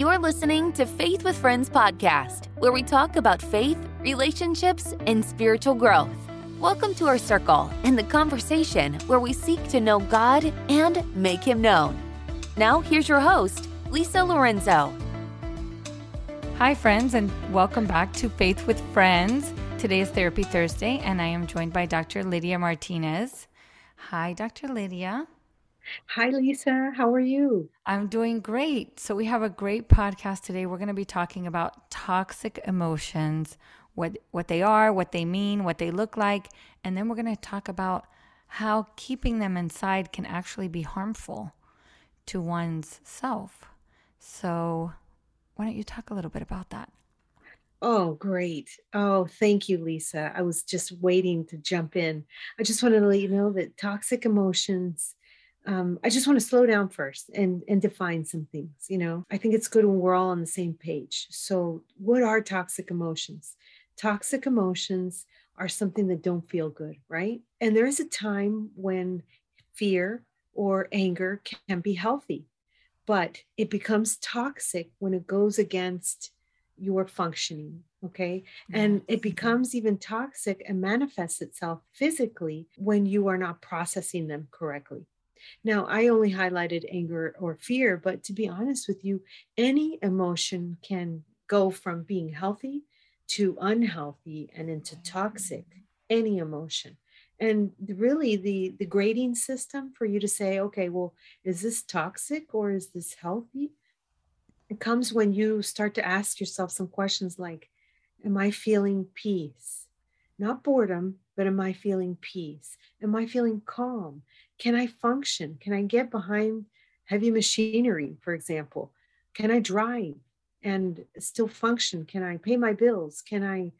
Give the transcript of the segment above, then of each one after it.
You're listening to Faith with Friends podcast, where we talk about faith, relationships, and spiritual growth. Welcome to our circle and the conversation where we seek to know God and make Him known. Now, here's your host, Lisa Lorenzo. Hi, friends, and welcome back to Faith with Friends. Today is Therapy Thursday, and I am joined by Dr. Lidia Martinez. Hi, Dr. Lidia. Hi, Lisa. How are you? I'm doing great. So, we have a great podcast today. We're going to be talking about toxic emotions, what, what they are, what they mean, what they look like. And then we're going to talk about how keeping them inside can actually be harmful to one's self. So, why don't you talk a little bit about that? Oh, great. Oh, thank you, Lisa. I was just waiting to jump in. I just wanted to let you know that toxic emotions um, I just want to slow down first and and define some things. You know, I think it's good when we're all on the same page. So, what are toxic emotions? Toxic emotions are something that don't feel good, right? And there is a time when fear or anger can be healthy, but it becomes toxic when it goes against your functioning okay and it becomes even toxic and manifests itself physically when you are not processing them correctly now, I only highlighted anger or fear, but to be honest with you, any emotion can go from being healthy to unhealthy and into toxic, mm. any emotion. And really, the, the grading system for you to say, okay, well, is this toxic or is this healthy? It comes when you start to ask yourself some questions like, Am I feeling peace? Not boredom, but am I feeling peace? Am I feeling calm? Can I function? Can I get behind heavy machinery, for example? Can I drive and still function? Can I pay my bills? Can I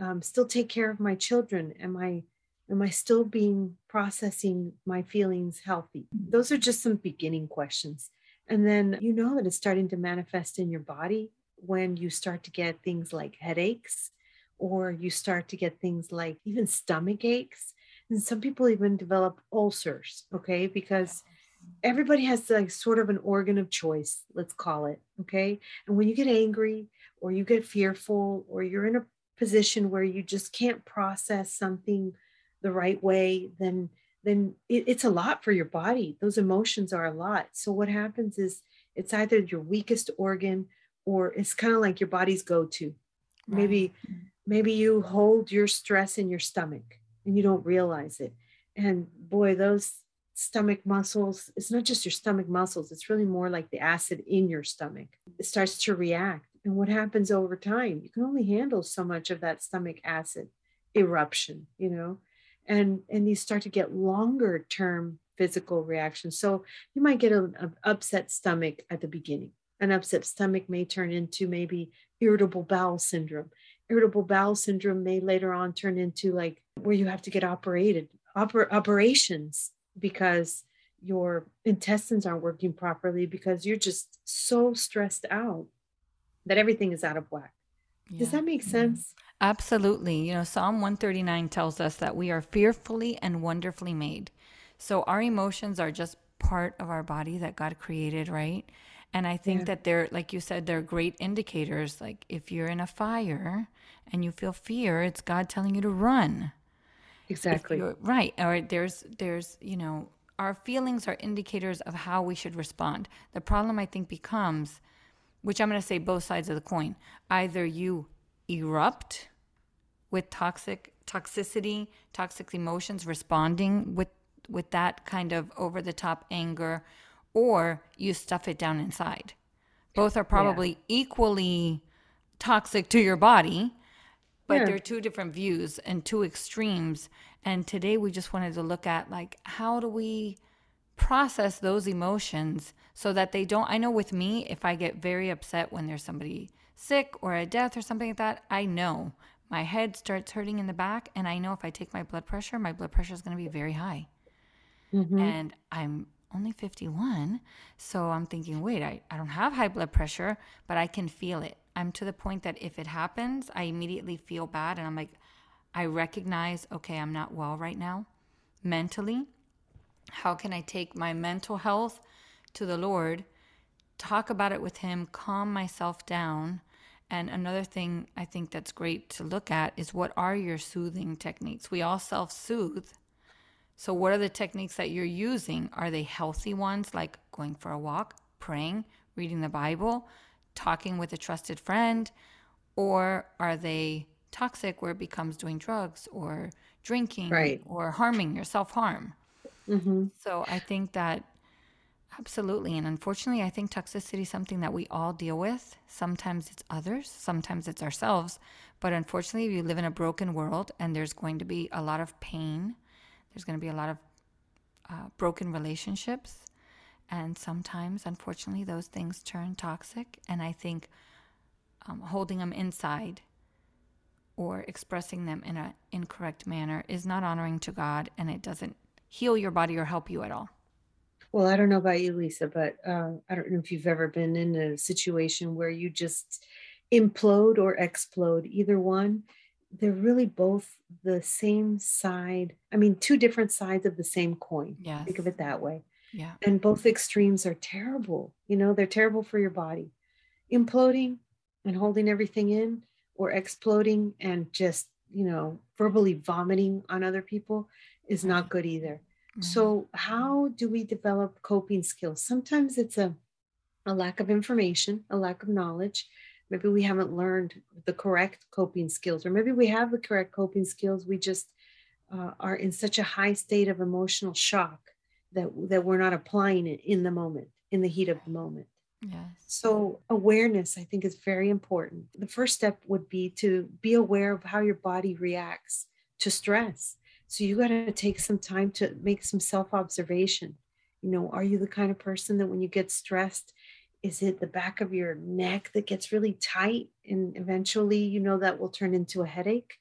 um, still take care of my children? Am I am I still being processing my feelings healthy? Those are just some beginning questions. And then you know that it's starting to manifest in your body when you start to get things like headaches or you start to get things like even stomach aches and some people even develop ulcers okay because everybody has like sort of an organ of choice let's call it okay? And when you get angry or you get fearful or you're in a position where you just can't process something the right way then then it, it's a lot for your body. Those emotions are a lot. So what happens is it's either your weakest organ or it's kind of like your body's go-to. Right. maybe maybe you hold your stress in your stomach and you don't realize it. And boy, those stomach muscles, it's not just your stomach muscles, it's really more like the acid in your stomach. It starts to react. And what happens over time? You can only handle so much of that stomach acid eruption, you know, and and you start to get longer term physical reactions. So you might get an upset stomach at the beginning. An upset stomach may turn into maybe irritable bowel syndrome. Irritable bowel syndrome may later on turn into like where you have to get operated, oper- operations because your intestines aren't working properly because you're just so stressed out that everything is out of whack. Yeah. Does that make mm-hmm. sense? Absolutely. You know, Psalm 139 tells us that we are fearfully and wonderfully made. So our emotions are just part of our body that God created, right? And I think yeah. that they're, like you said, they're great indicators. Like if you're in a fire and you feel fear, it's God telling you to run. Exactly. Right. Or there's there's, you know, our feelings are indicators of how we should respond. The problem I think becomes which I'm going to say both sides of the coin. Either you erupt with toxic toxicity, toxic emotions responding with with that kind of over the top anger or you stuff it down inside. Both are probably yeah. equally toxic to your body but yeah. they're two different views and two extremes and today we just wanted to look at like how do we process those emotions so that they don't i know with me if i get very upset when there's somebody sick or a death or something like that i know my head starts hurting in the back and i know if i take my blood pressure my blood pressure is going to be very high mm-hmm. and i'm only 51 so i'm thinking wait I, I don't have high blood pressure but i can feel it I'm to the point that if it happens, I immediately feel bad and I'm like, I recognize, okay, I'm not well right now mentally. How can I take my mental health to the Lord talk about it with him, calm myself down. And another thing I think that's great to look at is what are your soothing techniques? We all self soothe. So, what are the techniques that you're using? Are they healthy ones like going for a walk, praying, reading the Bible, talking with a trusted friend? Or are they toxic where it becomes doing drugs or drinking Right. or harming your self harm? hmm So I think that absolutely. And unfortunately, I think toxicity is something that we all deal with. Sometimes it's others, sometimes it's ourselves. But unfortunately, we live in a broken world and there's going to be a lot of pain. There's going to be a lot of uh, broken relationships. And sometimes, unfortunately, those things turn toxic. And I think um, holding them inside or expressing them in an incorrect manner is not honoring to God and it doesn't heal your body or help you at all. Well, I don't know about you, Lisa, but uh, I don't know if you've ever been in a situation where you just implode or explode, either one. They're really both the same side. I mean, two different sides of the same coin. Yes. Think of it that way. Yeah. And both extremes are terrible. You know, they're terrible for your body. Imploding and holding everything in, or exploding and just, you know, verbally vomiting on other people is not good either. Mhm. So, how do we develop coping skills? Sometimes it's a, a lack of information, a lack of knowledge. Maybe we haven't learned the correct coping skills, or maybe we have the correct coping skills. We just uh, are in such a high state of emotional shock that, that we're not applying it in the moment, in the heat of the moment. yes. So, awareness, I think, is very important. The first step would be to be aware of how your body reacts to stress. So, you got to take some time to make some self observation. You know, are you the kind of person that when you get stressed, is it the back of your neck that gets really tight and eventually, you know, that will turn into a headache?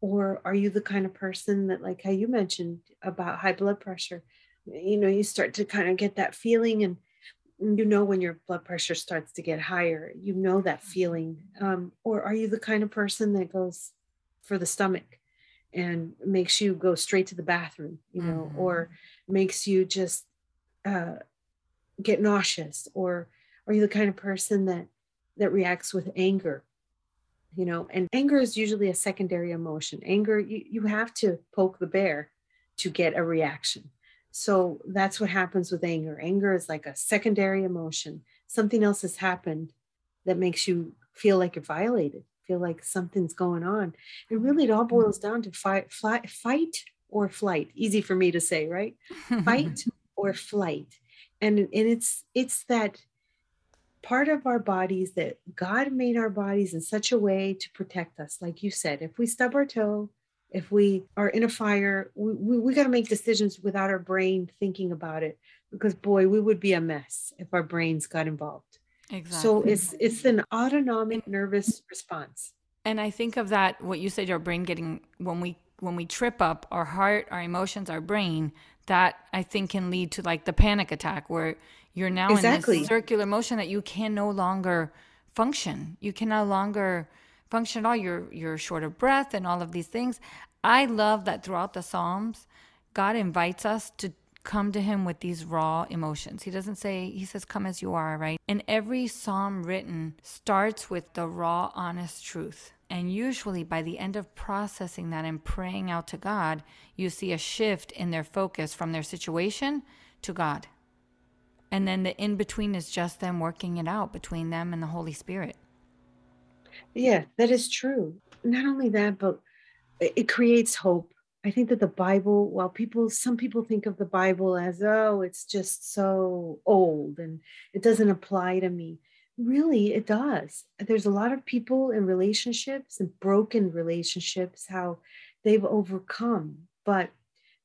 Or are you the kind of person that, like how you mentioned about high blood pressure, you know, you start to kind of get that feeling and you know when your blood pressure starts to get higher you know that feeling um, or are you the kind of person that goes for the stomach and makes you go straight to the bathroom you know Mhm. or makes you just uh, get nauseous or are you the kind of person that that reacts with anger you know? And anger is usually a secondary emotion. Anger you, you have to poke the bear to get a reaction so that's what happens with anger. Anger is like a secondary emotion. Something else has happened that makes you feel like you're violated, feel like something's going on. And really, it all mm-hmm. boils down to fight, flight, fight or flight. Easy for me to say, right? Fight or flight. And, and it's it's that part of our bodies that God made our bodies in such a way to protect us. Like you said, if we stub our toe, if we are in a fire, we, we, we got to make decisions without our brain thinking about it because boy, we would be a mess if our brains got involved. exactly. So it's it's an autonomic nervous response. and I think of that what you said our brain getting when we when we trip up our heart, our emotions, our brain, that I think can lead to like the panic attack where you're now in this circular motion that you can no longer function. You can no longer function at all. You're you're short of breath and all of these things. I love that throughout the Psalms, God invites us to come to him with these raw emotions. He doesn't say, he says, come as you are, right? And every psalm written starts with the raw, honest truth. And usually by the end of processing that and praying out to God, you see a shift in their focus from their situation to God. And then the in between is just them working it out between them and the Holy Spirit. Yeah, that is true. Not only that, but it creates hope. I think that the Bible, while people, some people think of the Bible as, oh, it's just so old and it doesn't apply to me. Really, it does. There's a lot of people in relationships and broken relationships, how they've overcome, but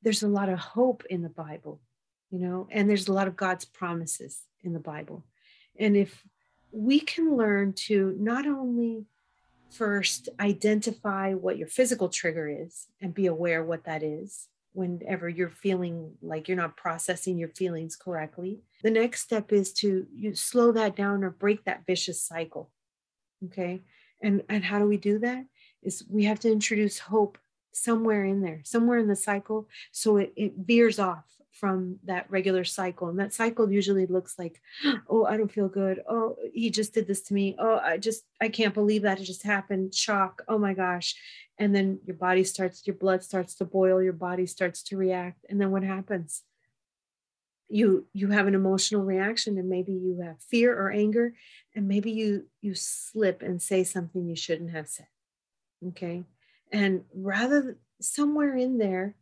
there's a lot of hope in the Bible, you know, and there's a lot of God's promises in the Bible. And if we can learn to not only first identify what your physical trigger is and be aware what that is whenever you're feeling like you're not processing your feelings correctly. The next step is to you slow that down or break that vicious cycle okay? And and how do we do that? Is we have to introduce hope somewhere in there somewhere in the cycle so it, it veers off from that regular cycle. And that cycle usually looks like, oh, I don't feel good. Oh, he just did this to me. Oh, I just, I can't believe that it just happened. Shock. Oh my gosh. And then your body starts, your blood starts to boil, your body starts to react. And then what happens? You you have an emotional reaction and maybe you have fear or anger and maybe you you slip and say something you shouldn't have said. Okay? And rather somewhere in there,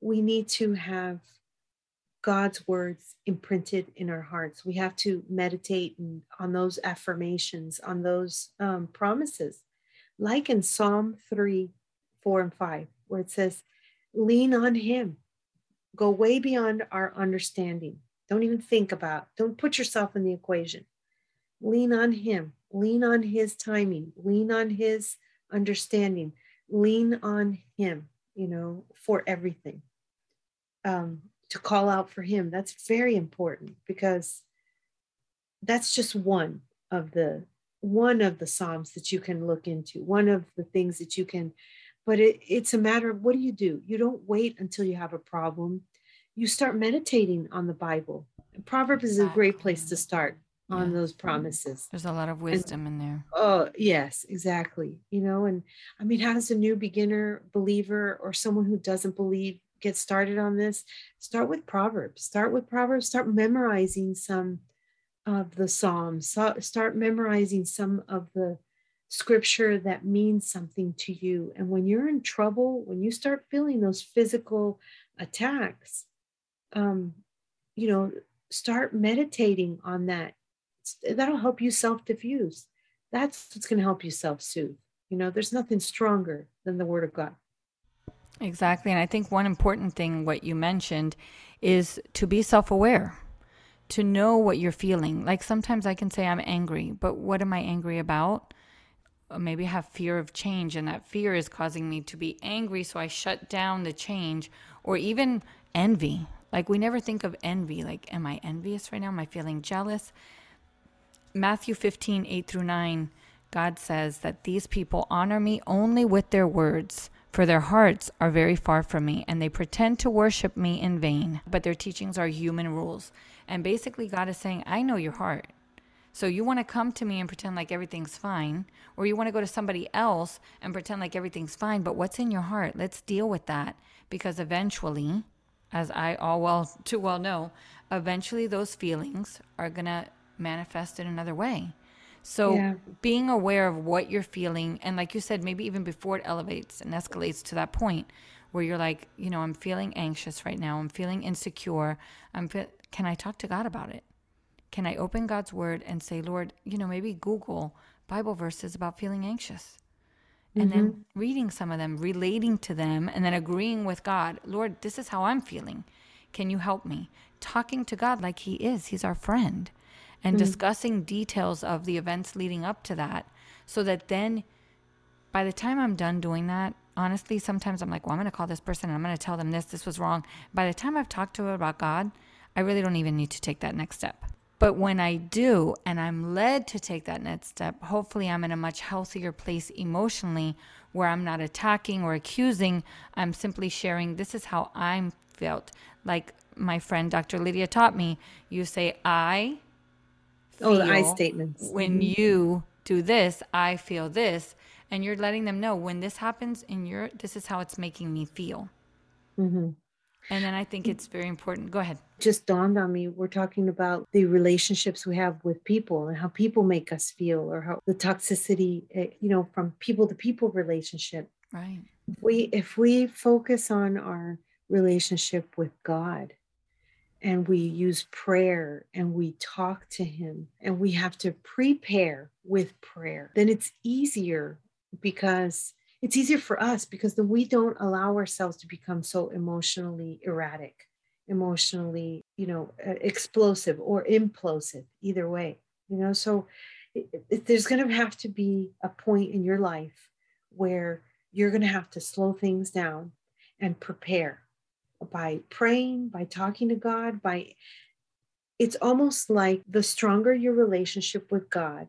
we need to have God's words imprinted in our hearts. We have to meditate on those affirmations, on those um, promises, like in Psalm 3, 4, and 5, where it says, Lean on Him, go way beyond our understanding. Don't even think about, don't put yourself in the equation. Lean on Him, lean on His timing, lean on His understanding, lean on Him, you know, for everything. Um, to call out for him that's very important because that's just one of the one of the psalms that you can look into one of the things that you can but it, it's a matter of what do you do? You don't wait until you have a problem. You start meditating on the bible. Proverbs is a great place to start on those promises. There's a lot of wisdom and, in there. Oh yes exactly you know and i mean how does a new beginner believer or someone who doesn't believe get started on this, start with Proverbs. Start with Proverbs. Start memorizing some of the Psalms. Start memorizing some of the scripture that means something to you. And when you're in trouble, when you start feeling those physical attacks, um, you know, start meditating on that. That'll help you self diffuse. That's what's going to help you self soothe. You know, there's nothing stronger than the word of God. Exactly. And I think one important thing, what you mentioned, is to be self aware, to know what you're feeling. Like sometimes I can say I'm angry, but what am I angry about? Uh, maybe I have fear of change, and that fear is causing me to be angry. So I shut down the change, or even envy. Like we never think of envy. Like, am I envious right now? Am I feeling jealous? Matthew 15, 8 through 9, God says that these people honor me only with their words for their hearts are very far from me, and they pretend to worship me in vain, but their teachings are human rules. And basically, God is saying, I know your heart. So you want to come to me and pretend like everything's fine, or you want to go to somebody else and pretend like everything's fine, but what's in your heart? Let's deal with that because eventually, as I all well too well know, eventually those feelings are to manifest in another way. So yeah. being aware of what you're feeling, and like you said, maybe even before it elevates and escalates to that point where you're like, you know, I'm feeling anxious right now. I'm feeling insecure. I'm fe- can I talk to God about it? Can I open God's word and say, Lord, you know, maybe Google Bible verses about feeling anxious? And mm-hmm. then reading some of them, relating to them, and then agreeing with God, Lord, this is how I'm feeling. Can you help me? Talking to God like He is, He's our friend and mm-hmm. discussing details of the events leading up to that so that then by the time I'm done doing that, honestly, sometimes I'm like, well, I'm going to call this person and I'm going to tell them this, this was wrong. By the time I've talked to her about God, I really don't even need to take that next step. But when I do and I'm led to take that next step, hopefully I'm in a much healthier place emotionally where I'm not attacking or accusing. I'm simply sharing this is how I'm felt. Like my friend Dr. Lidia taught me, you say I oh, the I statements. When mm-hmm. you do this, I feel this, and you're letting them know when this happens in your this is how it's making me feel. Mm-hmm. And then I think it's very important. Go ahead. Just dawned on me. We're talking about the relationships we have with people and how people make us feel, or how the toxicity, eh, you know, from people to people relationship. Right. If we if we focus on our relationship with God, and we use prayer and we talk to him and we have to prepare with prayer, then it's easier because it's easier for us because then we don't allow ourselves to become so emotionally erratic, emotionally, you know, explosive or implosive, either way, you know. So it, it, there's going to have to be a point in your life where you're going to have to slow things down and prepare by praying, by talking to God, by it's almost like the stronger your relationship with God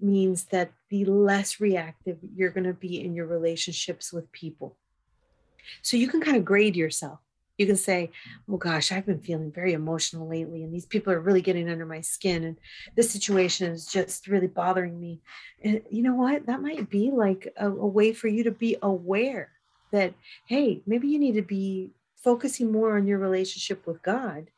means that the less reactive you're going to be in your relationships with people. So you can kind of grade yourself. You can say, Oh gosh, I've been feeling very emotional lately, and these people are really getting under my skin, and this situation is just really bothering me. And you know what? That might be like a, a way for you to be aware that, hey, maybe you need to be focusing more on your relationship with God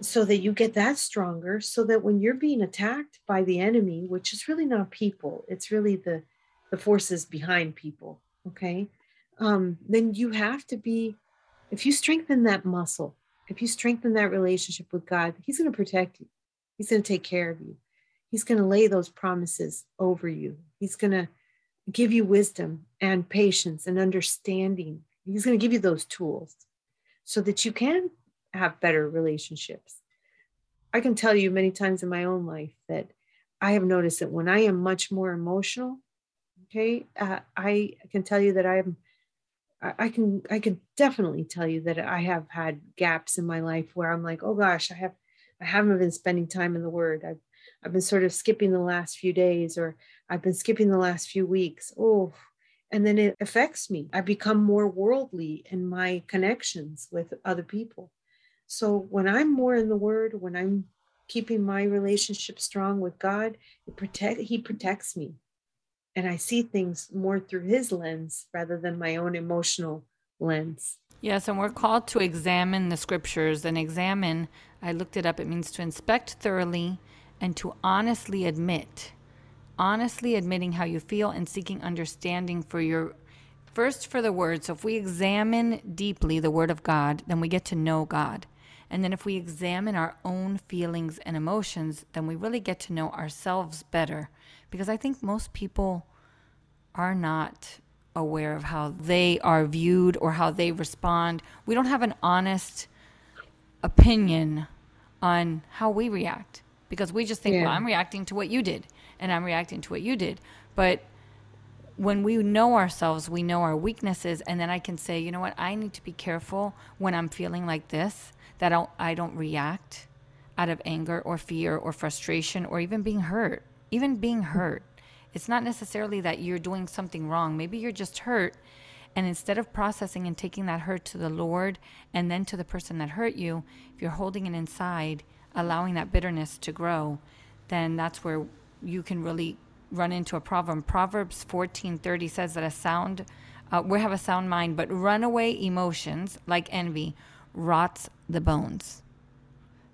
so that you get that stronger so that when you're being attacked by the enemy which is really not people it's really the the forces behind people okay um then you have to be if you strengthen that muscle if you strengthen that relationship with god he's going to protect you. He's going to take care of you. He's going to lay those promises over you. He's going to give you wisdom and patience and understanding he's going to give you those tools so that you can have better relationships. I can tell you many times in my own life that I have noticed that when I am much more emotional, okay, uh, I can tell you that I am. I can I can definitely tell you that I have had gaps in my life where I'm like, oh gosh, I have I haven't been spending time in the Word. I've I've been sort of skipping the last few days, or I've been skipping the last few weeks. Oh, and then it affects me. I become more worldly in my connections with other people. So when I'm more in the word, when I'm keeping my relationship strong with God, it protect he protects me. And I see things more through his lens rather than my own emotional lens. Yes, and we're called to examine the scriptures and examine, I looked it up, it means to inspect thoroughly and to honestly admit. Honestly admitting how you feel and seeking understanding for your first for the word. So if we examine deeply the word of God, then we get to know God. And then if we examine our own feelings and emotions, then we really get to know ourselves better. Because I think most people are not aware of how they are viewed or how they respond. We don't have an honest opinion on how we react because we just think, yeah. well, I'm reacting to what you did and I'm reacting to what you did. But when we know ourselves, we know our weaknesses, and then I can say, you know what, I need to be careful when I'm feeling like this that I don't, I don't react out of anger or fear or frustration or even being hurt. Even being hurt. It's not necessarily that you're doing something wrong. Maybe you're just hurt. And instead of processing and taking that hurt to the Lord and then to the person that hurt you, if you're holding it inside, allowing that bitterness to grow, then that's where you can really run into a problem. Proverbs 14:30 says that a sound uh, we have a sound mind, but runaway emotions like envy rots the bones.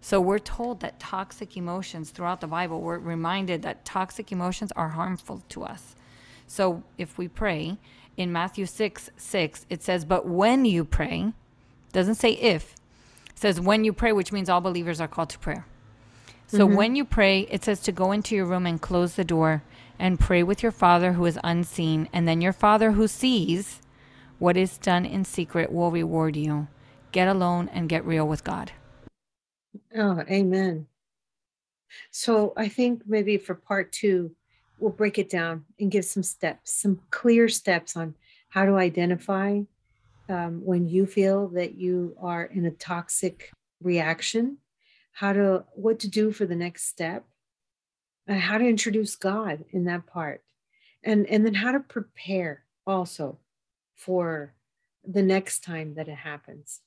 So we're told that toxic emotions throughout the Bible, we're reminded that toxic emotions are harmful to us. So if we pray in Matthew 6 6, it says, But when you pray, doesn't say if, says when you pray, which means all believers are called to prayer. So mm-hmm. when you pray, it says to go into your room and close the door and pray with your Father who is unseen, and then your Father who sees what is done in secret will reward you get alone and get real with God. Oh, amen. So I think maybe for part two, we'll break it down and give some steps, some clear steps on how to identify um, when you feel that you are in a toxic reaction, how to, what to do for the next step, and how to introduce God in that part. And, and then how to prepare also for the next time that it happens.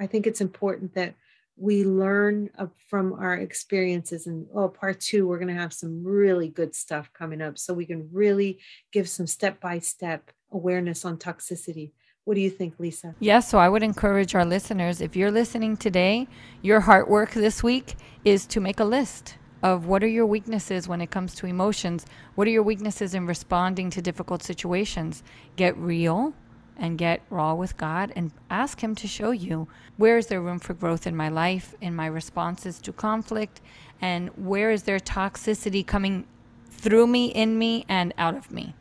I think it's important that we learn from our experiences. And oh, part two, we're going to have some really good stuff coming up so we can really give some step by step awareness on toxicity. What do you think, Lisa? Yes, yeah, so I would encourage our listeners if you're listening today, your heart work this week is to make a list of what are your weaknesses when it comes to emotions? What are your weaknesses in responding to difficult situations? Get real and get raw with God and ask Him to show you where is there room for growth in my life, in my responses to conflict, and where is there toxicity coming through me, in me, and out of me.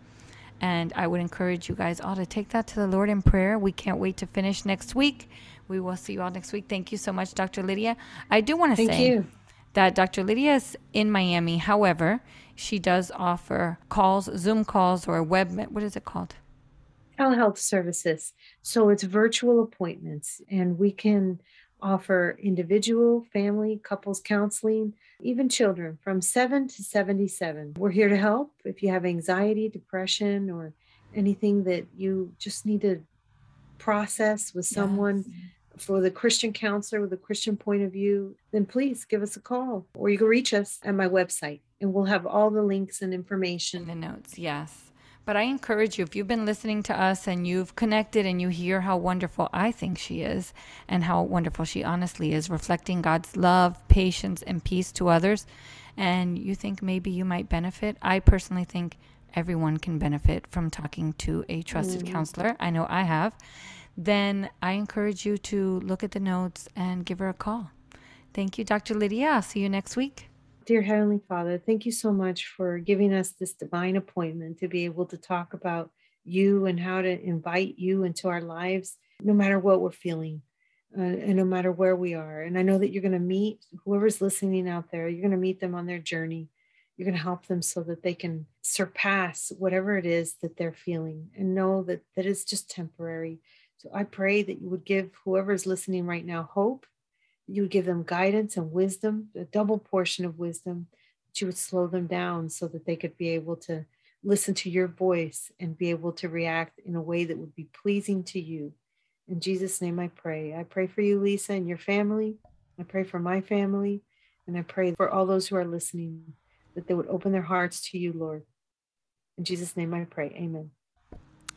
And I would encourage you guys all to take that to the Lord in prayer. We can't wait to finish next week. We will see you all next week. Thank you so much, Dr. Lidia. I do want to say you. that Dr. Lidia is in Miami. However, she does offer calls, Zoom calls, or web, what is it called? telehealth services. So it's virtual appointments, and we can offer individual, family, couples counseling, even children from 7 to 77. We're here to help if you have anxiety, depression, or anything that you just need to process with someone yes. for the Christian counselor with a Christian point of view, then please give us a call or you can reach us at my website and we'll have all the links and information. In the notes, yes. But I encourage you, if you've been listening to us and you've connected and you hear how wonderful I think she is and how wonderful she honestly is, reflecting God's love, patience, and peace to others, and you think maybe you might benefit, I personally think everyone can benefit from talking to a trusted mm. counselor. I know I have. Then I encourage you to look at the notes and give her a call. Thank you, Dr. Lidia. I'll see you next week. Dear Heavenly Father, thank you so much for giving us this divine appointment to be able to talk about you and how to invite you into our lives, no matter what we're feeling. Uh, and no matter where we are. And I know that you're going to meet whoever's listening out there, you're going to meet them on their journey. You're going to help them so that they can surpass whatever it is that they're feeling and know that that is just temporary. So I pray that you would give whoever's listening right now hope you would give them guidance and wisdom, a double portion of wisdom, that you would slow them down so that they could be able to listen to your voice and be able to react in a way that would be pleasing to you. In Jesus' name I pray. I pray for you, Lisa, and your family. I pray for my family. And I pray for all those who are listening that they would open their hearts to you, Lord. In Jesus' name I pray. Amen.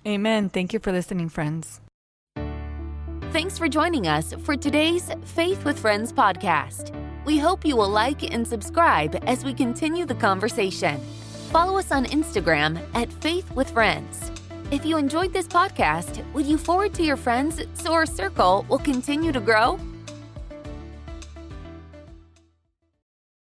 Amen. Thank you for listening, friends. Thanks for joining us for today's Faith with Friends podcast. We hope you will like and subscribe as we continue the conversation. Follow us on Instagram at Faith with Friends. If you enjoyed this podcast, would you forward to your friends so our circle will continue to grow?